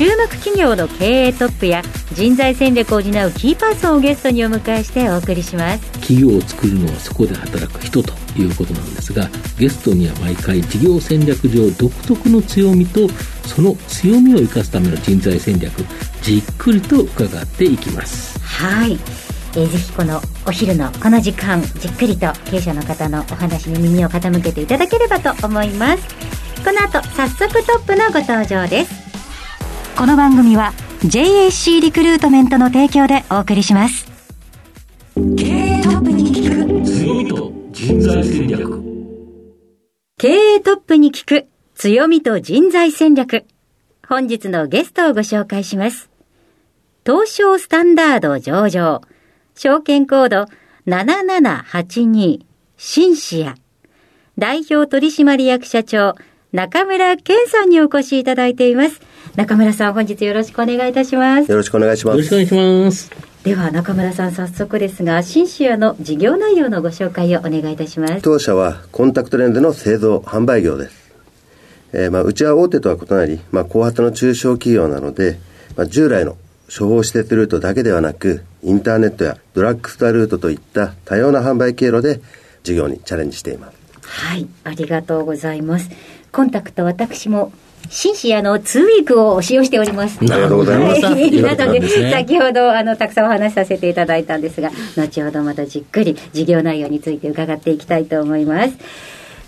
注目企業の経営トップや人材戦略を担うキーパーソンをゲストにお迎えしてお送りします。企業を作るのはそこで働く人ということなんですがゲストには毎回事業戦略上独特の強みとその強みを生かすための人材戦略じっくりと伺っていきます。はい。えー、ぜひこのお昼のこの時間じっくりと経営者の方のお話に耳を傾けていただければと思います。この後早速トップのご登場ですこの番組は JAC リクルートメントの提供でお送りします。経営トップに聞く強みと人材戦略。経営トップに聞く強みと人材戦略。本日のゲストをご紹介します。東証スタンダード上場。証券コード7782シンシア。代表取締役社長中村健さんにお越しいただいています。中村さん、本日よろしくお願いいたします。よろしくお願いします。よろしくお願いします。では中村さん早速ですが新シアの事業内容のご紹介をお願いいたします当社はコンタクトレンズの製造販売業です、えー、まあうちは大手とは異なり、まあ、後発の中小企業なので、まあ、従来の処方施設ルートだけではなくインターネットやドラッグストアルートといった多様な販売経路で事業にチャレンジしていますはいありがとうございますコンタクト私も紳士あのツーウィークを使用しております。ありがとうございます。なので、先ほどあのたくさんお話しさせていただいたんですが、後ほどまたじっくり事業内容について伺っていきたいと思います。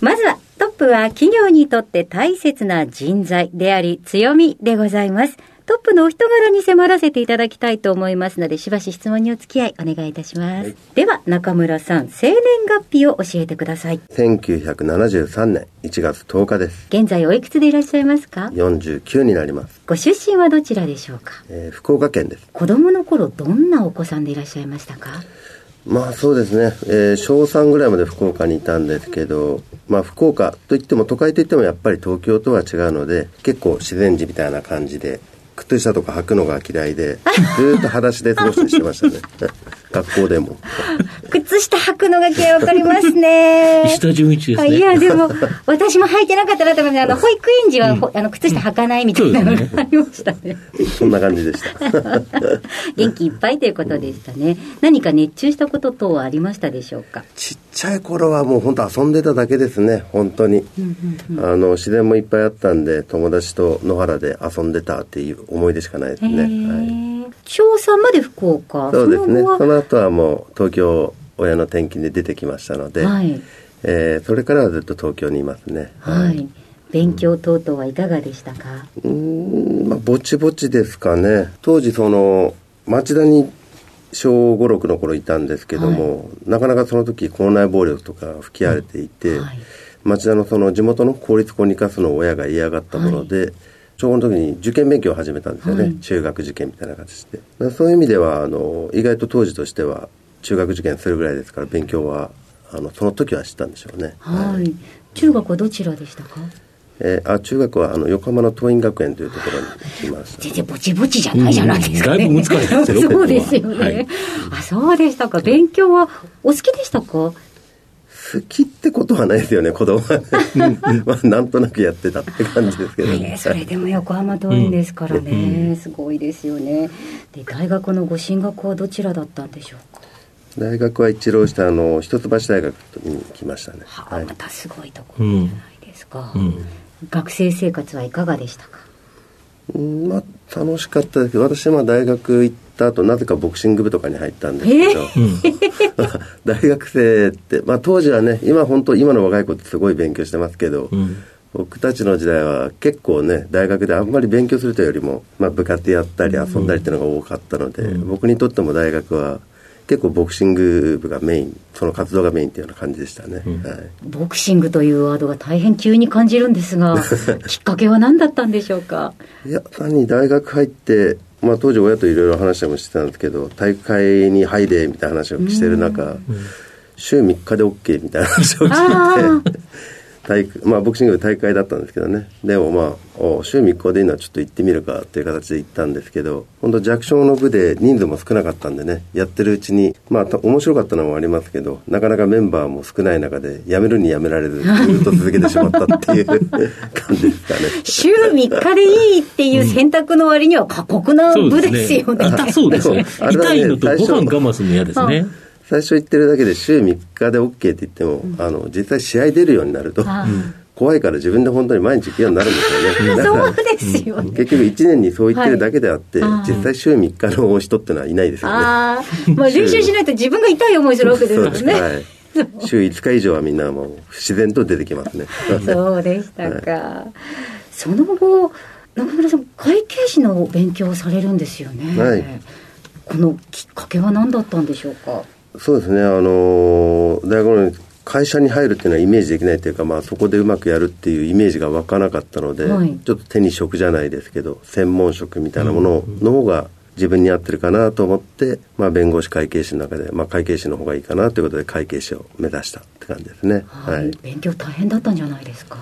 まずはトップは企業にとって大切な人材であり強みでございます。トップのお人柄に迫らせていただきたいと思いますので、しばし質問にお付き合いお願いいたします。はい、では、中村さん、生年月日を教えてください。1973年1月10日です。現在おいくつでいらっしゃいますか ?49 になります。ご出身はどちらでしょうか、えー、福岡県です。子供の頃、どんなお子さんでいらっしゃいましたか？まあそうですね、えー、小3ぐらいまで福岡にいたんですけど、まあ福岡といっても都会といってもやっぱり東京とは違うので、結構自然寺みたいな感じで、靴下とか履くのが嫌いで、ずっと裸足で過ごしてましたね。学校でも。靴下履くのが嫌いわかりますね。石田純一ですね。いや、でも、私も履いてなかったなと思って、あの、保育園児は、うん、あの、靴下履かないみたいなのがありましたね。そんな感じでした。元気いっぱいということでしたね。何か熱中したこと等はありましたでしょうか？ちっちゃい頃はもう本当遊んでただけですね、本当に。あの、自然もいっぱいあったんで、友達と野原で遊んでたっていう思い出しかないですね。はい。小3まで福岡そうですね。その後はもう東京親の転勤で出てきましたので、はい、えー、それからはずっと東京にいますね。はい、はい。勉強等々はいかがでしたか？うんまあぼちぼちですかね。当時その町田に小五六の頃いたんですけども、はい、なかなかその時校内暴力とか吹き荒れていて、はい、町田のその地元の公立校に行かすのを親が嫌がったもので、はい小5の時に受験勉強を始めたんですよね、はい、中学受験みたいな形で。そういう意味ではあの意外と当時としては中学受験するぐらいですから勉強はあのその時は知ったんでしょうね。はい、中学はどちらでしたか？えー、あ中学はあの横浜の桐蔭学園というところに行きました、全然ぼちぼちじゃないじゃないですか、ね、だいぶ難しいですよ そうですよね、はい、あそうでしたか。勉強はお好きでしたか？好きってことはないですよね子供は。ねまあなんとなくやってたって感じですけど、ね、それでも横浜遠いんですからね、うん、すごいですよね。で大学のご進学はどちらだったんでしょうか？大学は一浪してあの一橋大学に来ましたね、はあ、はい、またすごいところじゃないですか、うん、学生生活はいかがでしたか？うんまあ楽しかったですけど私は大学行った後なぜかボクシング部とかに入ったんですけど、えー、大学生って、まあ、当時はね今本当今の若い子ってすごい勉強してますけど、うん、僕たちの時代は結構ね大学であんまり勉強するというよりも、まあ、部活やったり遊んだりっていうのが多かったので、うん、僕にとっても大学は結構ボクシング部がメインその活動がメインっていうような感じでしたね、うん、はい、ボクシングというワードが大変急に感じるんですが きっかけは何だったんでしょうか？いや単に大学入ってまあ、当時親といろいろ話もしてたんですけど大会に入れみたいな話をしてる中、週3日で OK みたいな話を聞いて大まあ、ボクシング大会だったんですけどね。でもまあお週3日でいいのはちょっと行ってみるかっていう形で行ったんですけど本当弱小の部で人数も少なかったんでねやってるうちにまあ面白かったのもありますけどなかなかメンバーも少ない中でやめるにやめられずずっと続けてしまったっていう 感じですかね。週3日でいいっていう選択の割には過酷な部ですよね、痛そうです ね。痛いのとご飯我慢するの嫌ですね最初言ってるだけで週3日で OK って言っても、うん、あの実際試合出るようになると、怖いから自分で本当に毎日行くようになるんですよね。そうですよ、ね、結局1年にそう言ってるだけであって、はい、実際週3日の人ってのはいないですよね。あ まあ練習しないと自分が痛い思いするわけですもんね。はい、週5日以上はみんなもう自然と出てきますね。そうでしたか。はい、その後、中村さん、会計士の勉強をされるんですよね。はい。このきっかけは何だったんでしょうか？そうですね、あの大学の会社に入るっていうのはイメージできないというか、まあ、そこでうまくやるっていうイメージが湧かなかったので、はい、ちょっと手に職じゃないですけど専門職みたいなものの方が自分に合ってるかなと思って、まあ、弁護士会計士の中で、まあ、会計士の方がいいかなということで会計士を目指したって感じですね、はい、はい、勉強大変だったんじゃないですか？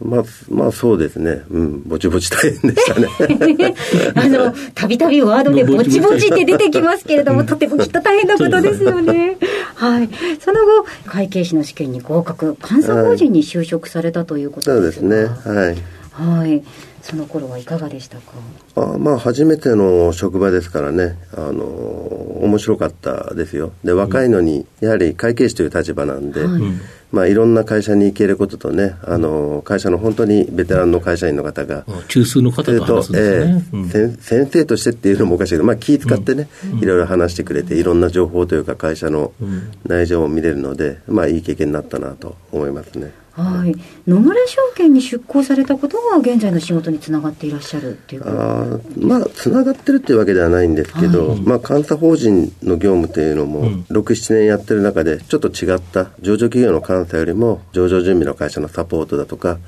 まあ、まあそうですね。うん、ぼちぼち大変でしたね。あの、たびたびワードでぼちぼちって出てきますけれども、とてもきっと大変なことですよね。はい。その後、会計士の試験に合格、監査法人に就職されたということですね。そうですね。はい。はい。その頃はいかがでしたか？あまあ初めての職場ですからね。あの面白かったですよ。で若いのにやはり会計士という立場なんで、はい。まあ、いろんな会社に行けることとね、あの会社の本当にベテランの会社員の方が、中枢の方と話すんですね、えーうん、先生としてっていうのもおかしいけど、まあ、気使ってね、いろいろ話してくれて、いろんな情報というか、会社の内情を見れるので、まあ、いい経験になったなと思いますね。はい、野村証券に出向されたことが現在の仕事につながっていらっしゃるっていうあまあつながってるっていうわけではないんですけど、はい、まあ監査法人の業務というのも、うん、67年やってる中でちょっと違った上場企業の監査よりも上場準備の会社のサポートだとか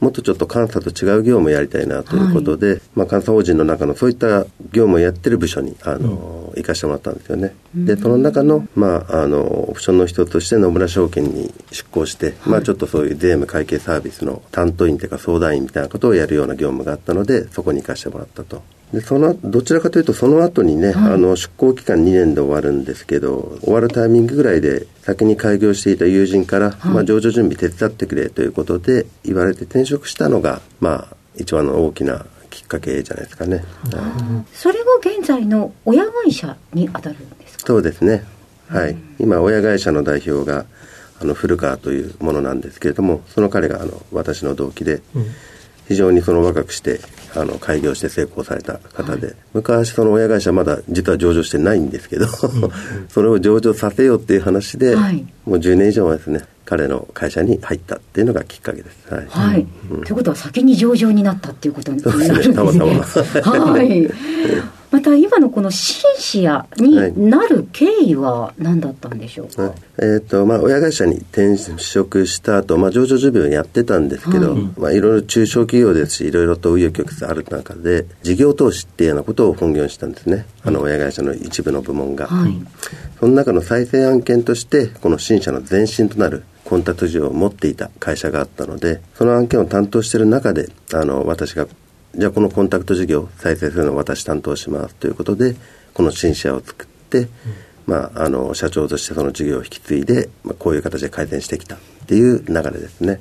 もっとちょっと監査と違う業務をやりたいなということで、はい、まあ、監査法人の中のそういった業務をやってる部署にあの、うん、行かしてもらったんですよね。でその中の,、まあ、あのオプションの一つとして野村証券に出向して、はい、まあ、ちょっとそういう税務会計サービスの担当員というか相談員みたいなことをやるような業務があったのでそこに行かしてもらったと。でそのどちらかというとその後にね、はい、あの出向期間2年で終わるんですけど終わるタイミングぐらいで先に開業していた友人から、はい、まあ、上場準備手伝ってくれということで言われて転職したのが、まあ、一番の大きなきっかけじゃないですかね、はい、それが現在の親会社に当たるんですか？そうですね。はい、今親会社の代表があの古川というものなんですけれどもその彼があの私の同期で、うん。非常にその若くしてあの開業して成功された方で、はい、昔その親会社まだ実は上場してないんですけど、それを上場させようっていう話で、はい、もう10年以上はですね彼の会社に入ったっていうのがきっかけです。はい。はい。うん、ということは先に上場になったっていうことになるんですね。たまたま。はい。また今のこのシンシアになる経緯は何だったんでしょうか、はい、えーとまあ、親会社に転職した後、まあ上場準備をやってたんですけど、はい。まあ、いろいろ中小企業ですしいろいろと紆余曲折ある中で事業投資っていうようなことを本業にしたんですね。あの親会社の一部の部門が、はい、その中の再生案件としてこの新社の前身となるコンタクト事業を持っていた会社があったのでその案件を担当している中であの私がじゃあこのコンタクト事業再生するのを私担当しますということでこの新社を作って、うん、まあ、あの社長としてその事業を引き継いで、まあ、こういう形で改善してきたっていう流れですね。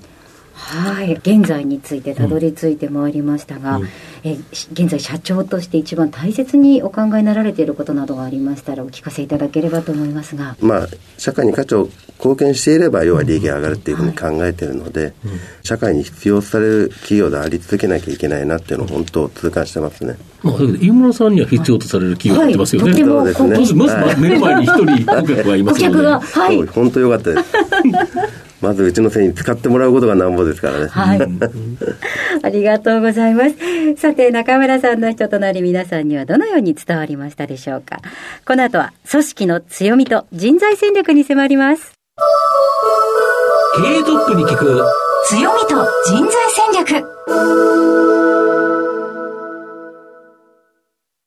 はい現在についてたどり着いてまいりましたが、うん、え現在社長として一番大切にお考えになられていることなどがありましたらお聞かせいただければと思いますがまあ社会に価値を貢献していれば要は利益が上がるっていうふうに考えているので、うんはい、社会に必要される企業であり続けなきゃいけないなっていうのを本当痛感してますね。まあ、飯村さんには必要とされる企業ってますよね。はい、そうですね。まず、まず目の前に一人 顧客がいますので。はい。本当よかったです。まずうちの製品使ってもらうことがなんぼですからね。はい。ありがとうございます。さて、中村さんの人となり皆さんにはどのように伝わりましたでしょうか。この後は組織の強みと人材戦略に迫ります。経営トップに聞く強みと人材戦略。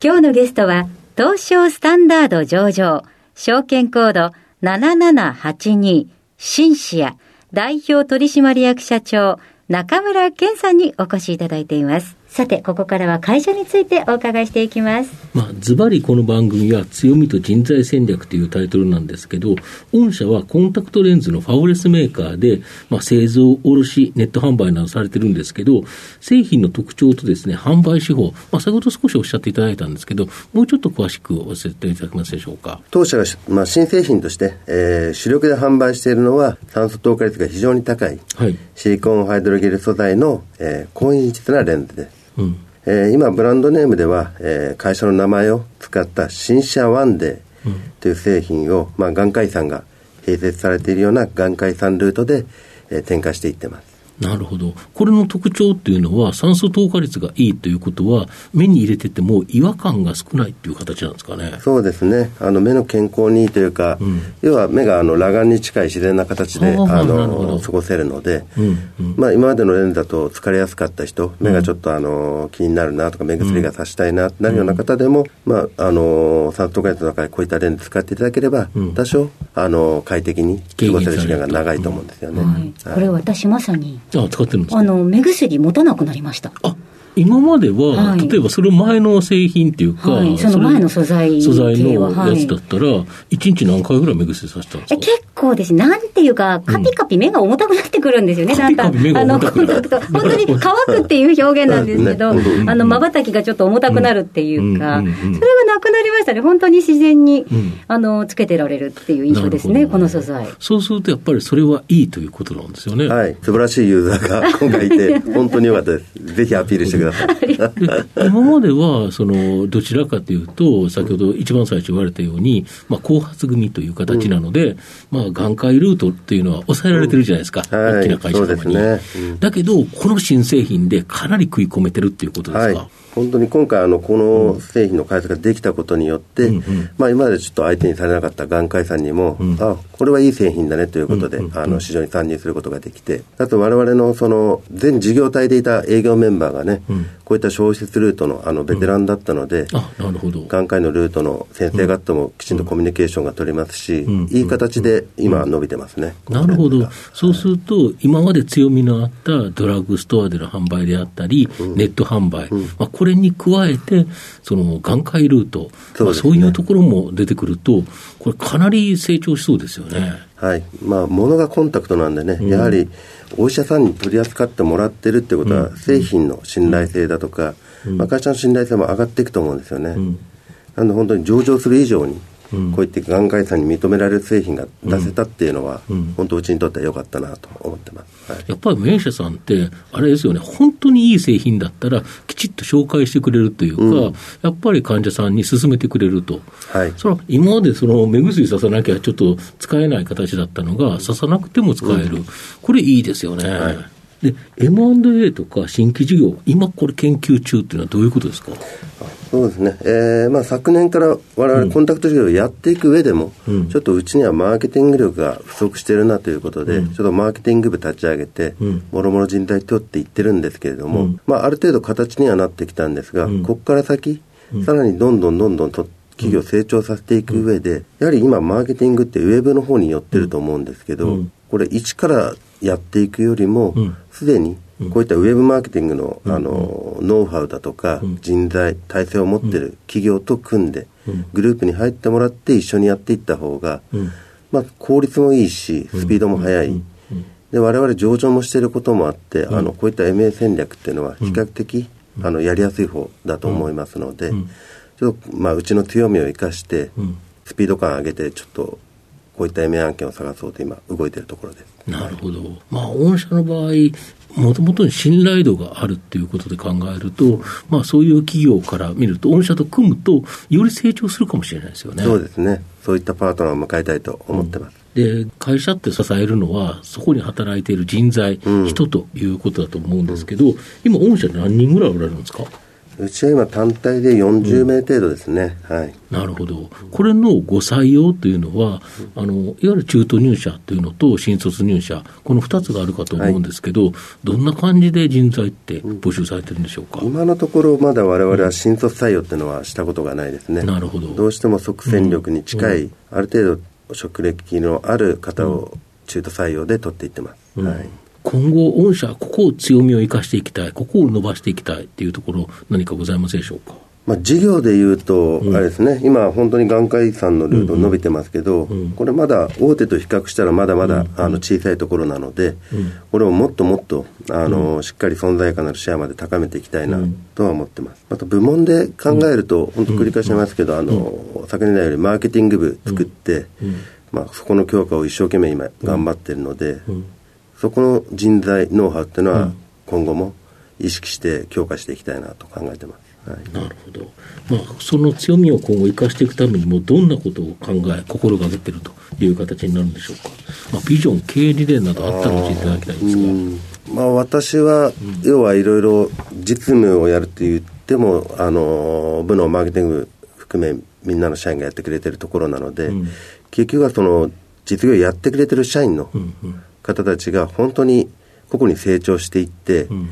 今日のゲストは、東証スタンダード上場、証券コード7782、シンシア、代表取締役社長、中村健さんにお越しいただいています。さて、ここからは会社についてお伺いしていきます。まあ、ズバリこの番組は強みと人材戦略というタイトルなんですけど、御社はコンタクトレンズのファブレスメーカーで、まあ、製造、卸、ネット販売などされてるんですけど、製品の特徴とですね、販売手法、まあ、先ほど少しおっしゃっていただいたんですけど、もうちょっと詳しく教えていただけますでしょうか？当社が、まあ、新製品として、えー、主力で販売しているのは、酸素透過率が非常に高い、はい、シリコンハイドロゲル素材の、えー、高品質なレンズです。うんえー、今、ブランドネームでは、えー、会社の名前を使った新車ワンデーという製品を、まあ、眼科医さんが併設されているような眼科医さんルートで、えー、展開していってます。なるほど。これの特徴っていうのは、酸素透過率がいいということは、目に入れてても違和感が少ないっていう形なんですかね。そうですね。あの目の健康にいいというか、うん、要は目があの裸眼に近い自然な形であの過ごせるので、うんうん、まあ、今までのレンズだと疲れやすかった人、目がちょっとあの気になるなとか、目薬がさしたいななるような方でも、まあ、あの酸素透過率の中でこういったレンズ使っていただければ、多少あの快適に過ごせる時間が長いと思うんですよね。はいこれ私まさにあ使ってるんですか？の目薬持たなくなりました。あ今までは、はい、例えばその前の製品っていうか、はい、その前の素材素材のやつだったら、一、日何回ぐらい目薬させたんですか？結構ですね、なんていうか、カピカピ目が重たくなってくるんですよね、だん。だん。あの、コンタクト、本当に乾くっていう表現なんですけど、あの、瞬きがちょっと重たくなるっていうか、それがなくなりましたね。本当に自然に、あの、つけてられるっていう印象ですね、この素材。そうするとやっぱりそれはいいということなんですよね。はい。素晴らしいユーザーが今回いて、本当によかったです。ぜひアピールしてください。今までは、その、どちらかというと、先ほど一番最初言われたように、まあ、後発組という形なので、うん、まあ、眼科医ルートっていうのは抑えられてるじゃないですか、うん、大きな会社様に、ね。うん、だけど、この新製品でかなり食い込めてるっていうことですか？はい本当に今回あのこの製品の開発ができたことによって、うんうん、まあ、今までちょっと相手にされなかった眼科医さんにも、うん、あこれはいい製品だねということで、うんうんうん、あの市場に参入することができてあと我々のその全事業体でいた営業メンバーがね、うん、こういった消費ルートのあのベテランだったので、あなるほど。眼科医のルートの先生方もきちんとコミュニケーションが取れますし、いい形で今伸びてますね、なるほど。そうすると、今まで強みのあったドラッグストアでの販売であったり、ネット販売、まあ、これに加えて、その眼科医ルート、そう、ね,、まあ、そういうところも出てくると、これ、かなり成長しそうですよね。はい。まあ、物がコンタクトなんでね、うん、やはりお医者さんに取り扱ってもらってるってことは、製品の信頼性だとか、うん、まあ、会社の信頼性も上がっていくと思うんですよね。うん、なんで本当に上場する以上に、こういった眼科医さんに認められる製品が出せたっていうのは、うん、本当うちにとっては良かったなと思ってます、はい、やっぱり名社さんってあれですよね。本当にいい製品だったらきちっと紹介してくれるというか、うん、やっぱり患者さんに勧めてくれると、はい、それは今までその目薬ささなきゃちょっと使えない形だったのがささなくても使える、うん、これいいですよね。はいで、M&A とか新規事業、今これ研究中っていうのはどういうことですか？そうですね、えーまあ、昨年から我々コンタクト事業をやっていく上でも、うん、ちょっとうちにはマーケティング力が不足しているなということで、うん、ちょっとマーケティング部立ち上げて、もろもろ人材取っていってるんですけれども、うん、まあ、ある程度形にはなってきたんですが、ここから先、さらにどんどんどんどんと企業成長させていく上で、やはり今マーケティングってウェブの方に寄ってると思うんですけど、これ一からやっていくよりも、すでにこういったウェブマーケティングの,、あのノウハウだとか、人材、体制を持ってる企業と組んで、グループに入ってもらって一緒にやっていった方が、まあ、効率もいいし、スピードも速い。で我々上場もしていることもあって、あのこういった MA 戦略っていうのは比較的、あのやりやすい方だと思いますので、ちょっとまあうちの強みを生かして、スピード感上げてちょっとこういった MA 案件を探そうと今動いているところです。なるほど。まあ御社の場合もともとに信頼度があるっていうことで考えると、まあ、そういう企業から見ると、御社と組むと、より成長するかもしれないですよね。そうですね。そういったパートナーを迎えたいと思ってます。うん、で会社って支えるのは、そこに働いている人材、うん、人ということだと思うんですけど、今、御社で何人ぐらいおられるんですか？うちは今単体で40名程度ですね。はい。なるほど。これのご採用というのは、あの、いわゆる中途入社というのと新卒入社、この2つがあるかと思うんですけど、はい、どんな感じで人材って募集されてるんでしょうか？今のところまだ我々は新卒採用っていうのはしたことがないですね。なるほど。どうしても即戦力に近い、ある程度職歴のある方を中途採用で取っていってます。はい。今後、御社、ここを強みを生かしていきたい、ここを伸ばしていきたいっていうところ、何かございますでしょうか？まあ、事業でいうと、あれですね、うん、今、本当に眼科医さんのルート伸びてますけど、うん。うん、これまだ大手と比較したらまだまだ、あの小さいところなので、これをもっともっとあの、しっかり存在感のあるシェアまで高めていきたいなとは思ってます。また部門で考えると、本当繰り返しますけど、あの昨年来よりマーケティング部作って、まあ、そこの強化を一生懸命今頑張ってるので、そこの人材、ノウハウっていうのは、今後も意識して強化していきたいなと考えてます。はい、なるほど、まあ、その強みを今後生かしていくためにも、どんなことを考え、心がけてるという形になるんでしょうか、まあ、ビジョン、経営理念などあったら教えていただきたいんですが。まあ、私は、要はいろいろ実務をやると言っても、あの部のマーケティング含め、みんなの社員がやってくれてるところなので、うん、結局はその実業やってくれてる社員の方たちが本当に個々に成長していって、うん、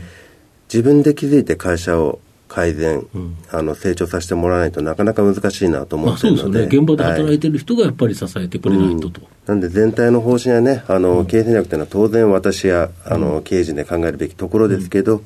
自分で気づいて会社を改善、うん、あの成長させてもらわないとなかなか難しいなと思ってるので、そうですね、現場で働いてる人がやっぱり支えてくれないと。と、はいうん、なんで全体の方針はね、あの、経営戦略というのは当然私やあの経営陣で考えるべきところですけど、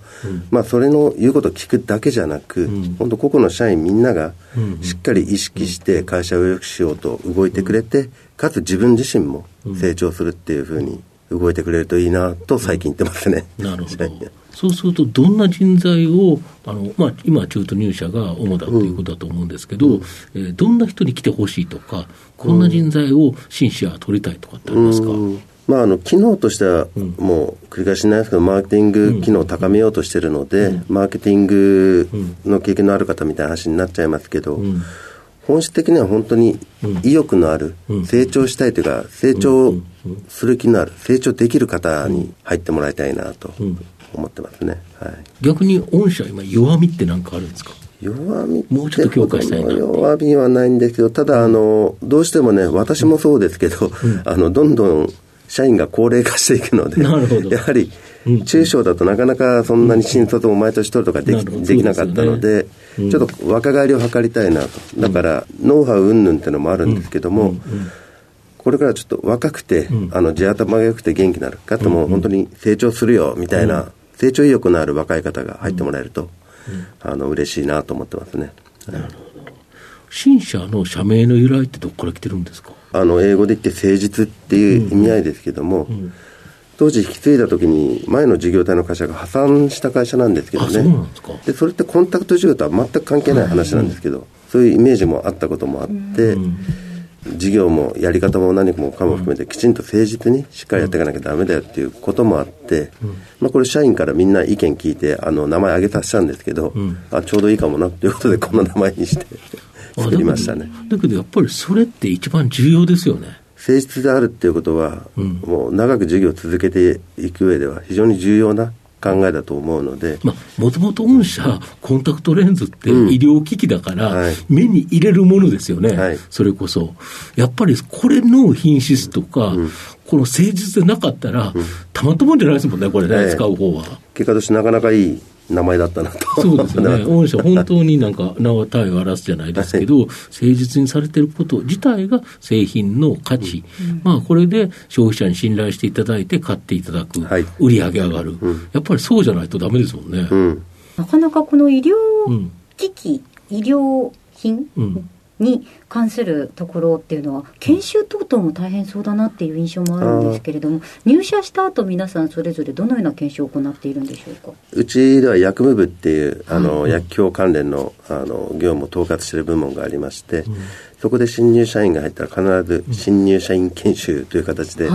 まあ、それの言うことを聞くだけじゃなく、本当、個々の社員みんながしっかり意識して会社を良くしようと動いてくれて、かつ自分自身も成長するっていうふうに動いてくれるといいなと最近言ってますね。なるほど。そうすると、どんな人材を、あのまあ、今、中途入社が主だということだと思うんですけど、うん、えー、どんな人に来てほしいとか、こんな人材を新社は取りたいとかってありますか、うん。まあ、あの機能としては、もう繰り返しないですけど、マーケティング機能を高めようとしているので、うん、マーケティングの経験のある方みたいな話になっちゃいますけど、うん、本質的には本当に意欲のある、成長したいというか、成長する気のある、成長できる方に入ってもらいたいなと思ってますね。はい、逆に御社、今、弱みって何かあるんですか？弱みもうちょっと強化したいな弱みはないんですけど、ただ、あの、どうしてもね、私もそうですけど、うん、あの、どんどん社員が高齢化していくので、やはり、中小だとなかなかそんなに新卒も毎年取るとかでき,、できなかったので、ちょっと若返りを図りたいなと。だから、ノウハウ云々っていうのもあるんですけども、これからちょっと若くて、あの地頭が良くて元気なる方も本当に成長するよみたいな、成長意欲のある若い方が入ってもらえると、あの嬉しいなと思ってますね。新社の社名の由来ってどこから来てるんですか？あの英語で言って誠実っていう意味合いですけども、当時引き継いだ時に前の事業体の会社が破産した会社なんですけどね。でそれってコンタクト事業とは全く関係ない話なんですけど、そういうイメージもあったこともあって、事業もやり方も何もかも含めてきちんと誠実にしっかりやっていかなきゃだめだよっていうこともあって、まあ、これ社員からみんな意見聞いてあの名前挙げさせたんですけど、あちょうどいいかもなということでこの名前にして作りましたね。だけどやっぱりそれって一番重要ですよね誠実であるっていうことは、うん、もう長く授業を続けていく上では非常に重要な考えだと思うので。もともと御社、コンタクトレンズって医療機器だから、目に入れるものですよね、はい、それこそ。やっぱりこれの品質とか、うん、この誠実でなかったら、うん、たまったもんじゃないですもんね、これね、使う方は。結果としてなかなかいい名前だったなと。そうですね。御社、本当になんか名は体を荒らすじゃないですけど、はい、誠実にされてること自体が製品の価値。うん、まあ、これで消費者に信頼していただいて買っていただく。はい、売り上げ上がる、うん、やっぱりそうじゃないとダメですもんね。うん、なかなかこの医療機器、医療品、に関するところっていうのは研修等々も大変そうだなっていう印象もあるんですけれども入社した後皆さんそれぞれどのような研修を行っているんでしょうか？うちでは薬務部っていうあの、はい、薬莢関連のあの業務を統括している部門がありまして、うん、そこで新入社員が入ったら必ず新入社員研修という形で、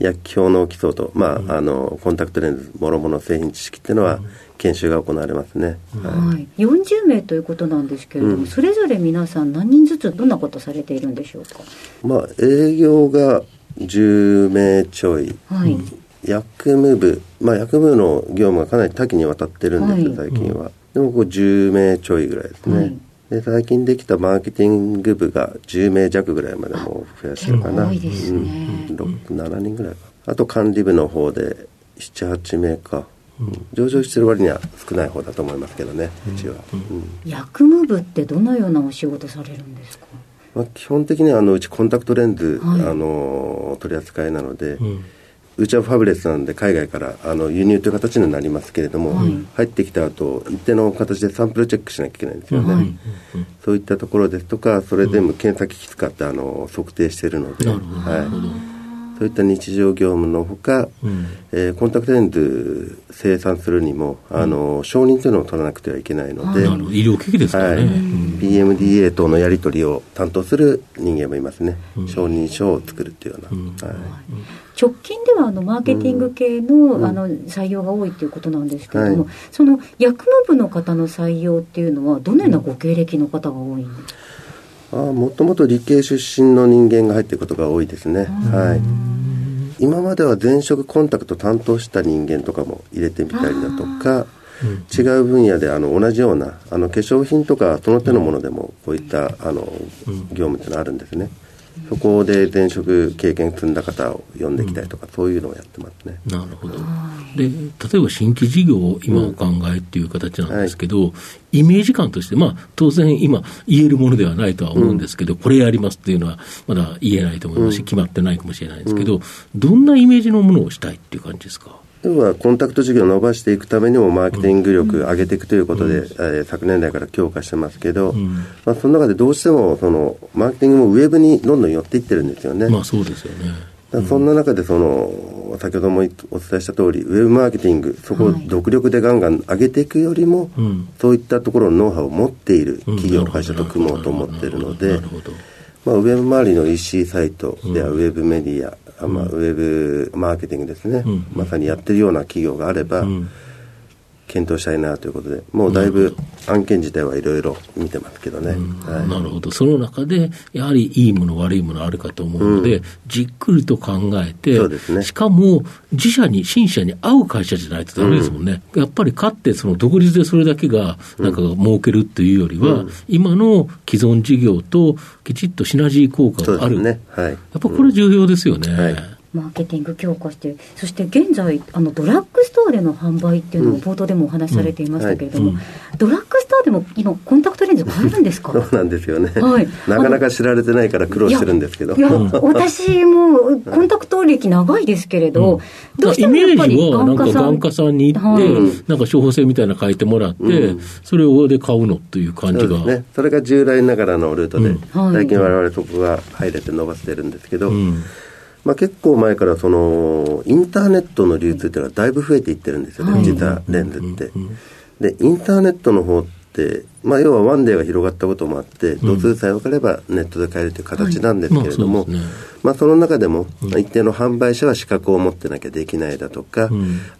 薬莢の基礎と、まあ、あのコンタクトレンズもろもろ製品知識っていうのは、研修が行われますね、はい、40名ということなんですけれども、うん、それぞれ皆さん何人ずつどんなことされているんでしょうか、まあ、営業が10名ちょい、はい、薬務部、まあ、薬務部の業務がかなり多岐にわたってるんです、はい、最近は。でもこう10名ちょいぐらいですね。はいで最近できたマーケティング部が10名弱ぐらいまでも増やしてるかな。多いですね。うん、7人ぐらいか。あと管理部の方で7、8名か。うん、上場してる割には少ない方だと思いますけどね、うちは、薬務部ってどのようなお仕事されるんですか、まあ、基本的にはあのうちコンタクトレンズ、はい、あの取り扱いなので、うちはファブレスなんで海外からあの輸入という形になりますけれども、はい、入ってきた後一定の形でサンプルチェックしなきゃいけないんですよね、はい、そういったところですとかそれ全部検査機器使ってあの測定しているので、はいそういった日常業務のほか、うん、えー、コンタクトレンズ生産するにも、あの承認というのを取らなくてはいけないので、医療機器ですからね、はい、PMDA 等のやり取りを担当する人間もいますね、うん、承認書を作るっていうような。はい。直近ではあのマーケティング系の,、あの採用が多いということなんですけれども、はい、その薬務部の方の採用っていうのは、どのようなご経歴の方が多いんですか、あもともと理系出身の人間が入っていることが多いですね。はい。今までは前職コンタクト担当した人間とかも入れてみたりだとか、違う分野であの同じようなあの化粧品とかその手のものでもこういったあの業務っていうのはあるんですね。そこで前職経験積んだ方を呼んできたりとか、うん、そういうのをやってますね。なるほど。で、例えば新規事業を今お考えっていう形なんですけど、うんはい、イメージ感として、まあ、当然今言えるものではないとは思うんですけど、うん、これやりますっていうのはまだ言えないと思いますし、決まってないかもしれないんですけど、どんなイメージのものをしたいっていう感じですか？要はコンタクト事業を伸ばしていくためにもマーケティング力上げていくということで、うん、えー、昨年代から強化してますけど、うん、まあ、その中でどうしてもそのマーケティングもウェブにどんどん寄っていってるんですよね。まあそうですよね。そんな中でその、先ほどもお伝えした通り、ウェブマーケティング、そこを独力でガンガン上げていくよりも、はい、そういったところのノウハウを持っている企業、会社と組もうと思っているので、まあ、ウェブ周りの EC サイトではウェブメディア、まあ、ウェブマーケティングですね、まさにやってるような企業があれば、検討したいなということで、もうだいぶ案件自体はいろいろ見てますけどね、はい、なるほど、その中で、やはりいいもの、悪いものあるかと思うので、うん、じっくりと考えて、ね、しかも自社に、新社に合う会社じゃないとだめですもんね、うん、やっぱり勝ってその独立でそれだけがなんか儲けるっていうよりは、うん、今の既存事業ときちっとシナジー効果がある、ね。はい、やっぱこれ重要ですよね。はいマーケティング強化して、そして現在、あのドラッグストアでの販売っていうのも冒頭でもお話しされていましたけれども、ドラッグストアでも今、コンタクトレンズ買えるんですか？そうなんですよね、はい、なかなか知られてないから苦労してるんですけど。いや、私もコンタクト歴長いですけれど、うん、どうしてもやっぱり眼科さん眼科さんに行って、はい、なんか処方箋みたいなの書いてもらって、うん、それをで買うのっていう感じが。ね、それが従来ながらのルートで、うん、最近我々そこが入れて伸ばしてるんですけど、うんまあ、結構前からそのインターネットの流通っていうのはだいぶ増えていってるんですよね、実はレンズって。で、インターネットの方って、まあ、要はワンデーが広がったこともあって、度数さえ分かればネットで買えるという形なんですけれども、まあ、その中でも、一定の販売者は資格を持ってなきゃできないだとか、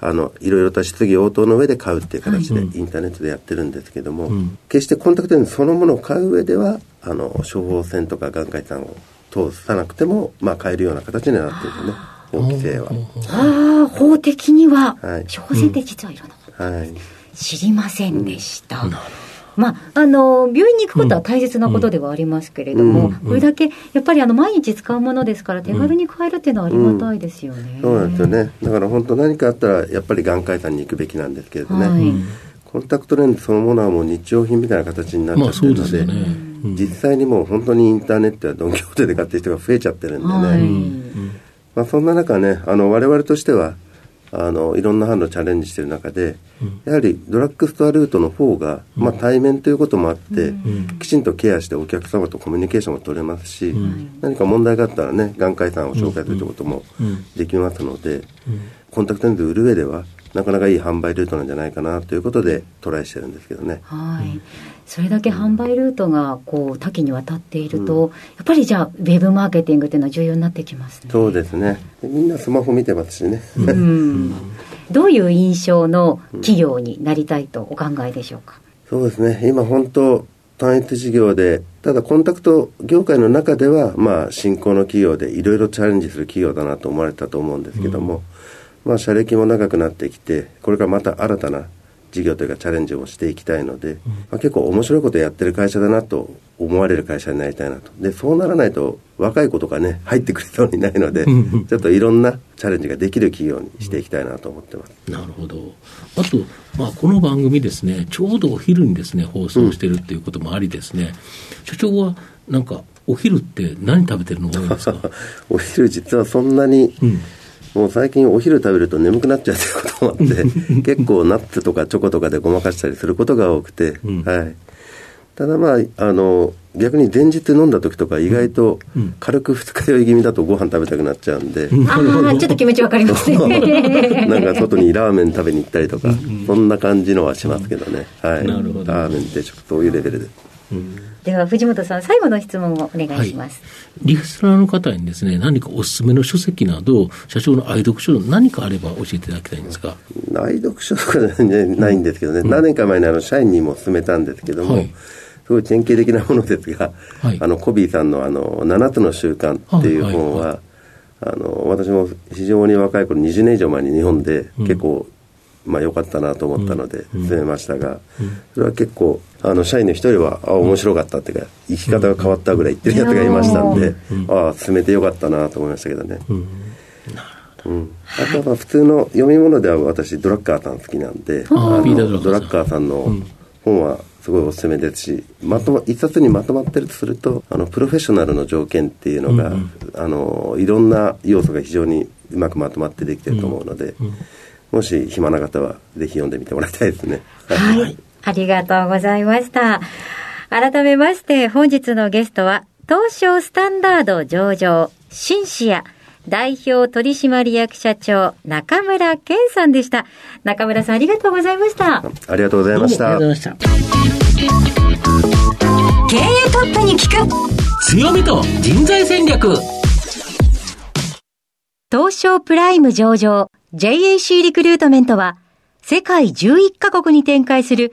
あのいろいろと質疑応答の上で買うっていう形でインターネットでやってるんですけども、決してコンタクトレンズそのものを買う上ではあの処方箋とか眼科医さんを通さなくても、まあ、買えるような形になっているね。大き性は。ああ法的には、はい、処方箋って実はいらなかった、はい、知りませんでした。うん。まあ、あの病院に行くことは大切なことではありますけれども、うん。うん、これだけやっぱりあの毎日使うものですから、手軽に買えるっていうのはありがたいですよね、そうなんですよね、だから本当、何かあったら、やっぱり眼科医さんに行くべきなんですけれどね、はい、コンタクトレンズそのものはもう日用品みたいな形になっちゃってるので。まあ実際にもう本当にインターネットやドン・キホーテで買ってる人が増えちゃってるんでね、はい、まあ、そんな中ねあの我々としてはあのいろんな販路チャレンジしてる中で、うん、やはりドラッグストアルートの方が、うん、まあ、対面ということもあって、うん、きちんとケアしてお客様とコミュニケーションが取れますし、何か問題があったらね眼科医さんを紹介するということもできますので、コンタクトレンズ売る上ではなかなかいい販売ルートなんじゃないかなということでトライしてるんですけどね。はい、それだけ販売ルートがこう多岐にわたっていると、うん、やっぱりじゃあウェブマーケティングっていうのは重要になってきますね。そうですね。みんなスマホ見てますしね。うん、どういう印象の企業になりたいとお考えでしょうか？そうですね。今本当単一事業で、ただコンタクト業界の中では、まあ、新興の企業でいろいろチャレンジする企業だなと思われたと思うんですけども、うんまあ、社歴も長くなってきてこれからまた新たな事業というかチャレンジをしていきたいので、まあ、結構面白いことやってる会社だなと思われる会社になりたいなとでそうならないと若い子とかね入ってくるようにないのでちょっといろんなチャレンジができる企業にしていきたいなと思ってます。なるほど。あと、まあ、この番組ですねちょうどお昼にですね放送してるっていうこともありですね、うん、所長はなんかお昼って何食べてるのが多いですか？お昼実はそんなに、うんもう最近お昼食べると眠くなっちゃうということもあって 結構ナッツとかチョコとかでごまかしたりすることが多くて、うん、はい、ただまああの逆に前日飲んだ時とか意外と軽く二日酔い気味だとご飯食べたくなっちゃうんで、うん、ああちょっと気持ちわかりますね。なんか外にラーメン食べに行ったりとか、うん、そんな感じのはしますけどね、はい、ラーメン定食そういうレベルで。うんでは藤本さん最後の質問をお願いします、はい、リスナーの方にですね何かおすすめの書籍など社長の愛読書何かあれば教えていただきたいんですか？愛読書とかないんですけどね、うん、何年か前にあの社員にも勧めたんですけども、はい。すごい典型的なものですが、はい、あのコビーさんのあの「7つの習慣」っていう本は、はいはい、あの私も非常に若い頃20年以上前に日本で結構、うん、まあ良かったなと思ったので進めましたが、うん、それは結構あの社員の一人はあ面白かったっていうか生き方が変わったぐらい言ってるやつがいましたんで、ああ進めてよかったなと思いましたけどね。うん、あとは普通の読み物では私ドラッカーさん好きなんで、ドラッカーさんの本はすごいおすすめですしまとま一冊にまとまってるとするとあのプロフェッショナルの条件っていうのが、うんうん、あのいろんな要素が非常にうまくまとまってできてると思うので、うんうん、もし暇な方はぜひ読んでみてもらいたいですね。はいありがとうございました。改めまして本日のゲストは、東証スタンダード上場、シンシア、代表取締役社長、中村健さんでした。中村さん、ありがとうございました。ありがとうございました。ありがとうございました。経営トップに聞く強みと人材戦略東証プライム上場 JAC リクルートメントは世界11カ国に展開する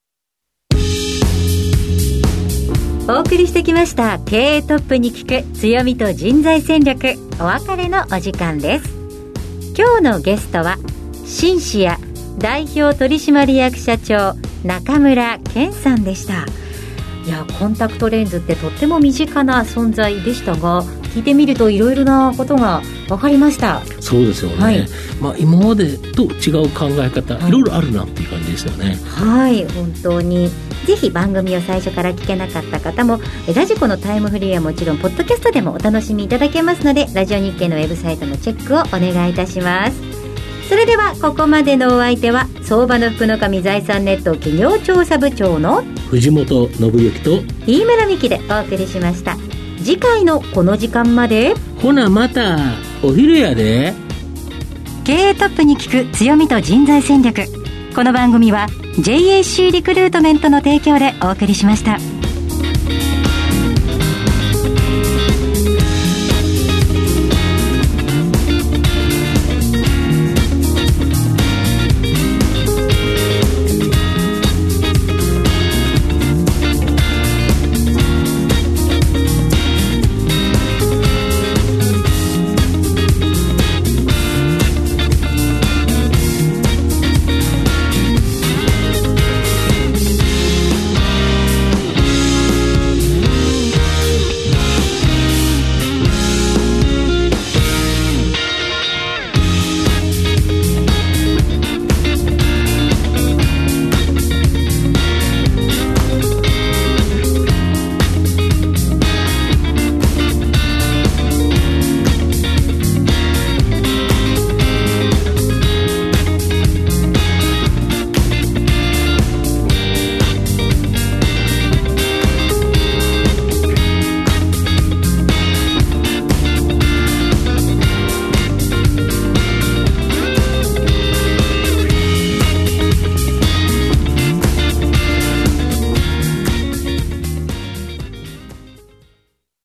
お送りしてきました。経営トップに聞く強みと人材戦略お別れのお時間です。今日のゲストはシンシア代表取締役社長中村健さんでした。いやコンタクトレンズってとっても身近な存在でしたが聞いてみるといろいろなことが分かりました。そうですよね、はい、まあ、今までと違う考え方、はい、いろいろあるなっていう感じですよね。はい本当に。ぜひ番組を最初から聞けなかった方もラジコのタイムフリーはもちろんポッドキャストでもお楽しみいただけますのでラジオ日経のウェブサイトのチェックをお願いいたします。それではここまでのお相手は相場の福の神財産ネット企業調査部長の藤本信之と飯村美希でお送りしました次回のこの時間まで。ほなまたお昼やで。経営トップに聞く強みと人材戦略。この番組は JAC リクルートメントの提供でお送りしました。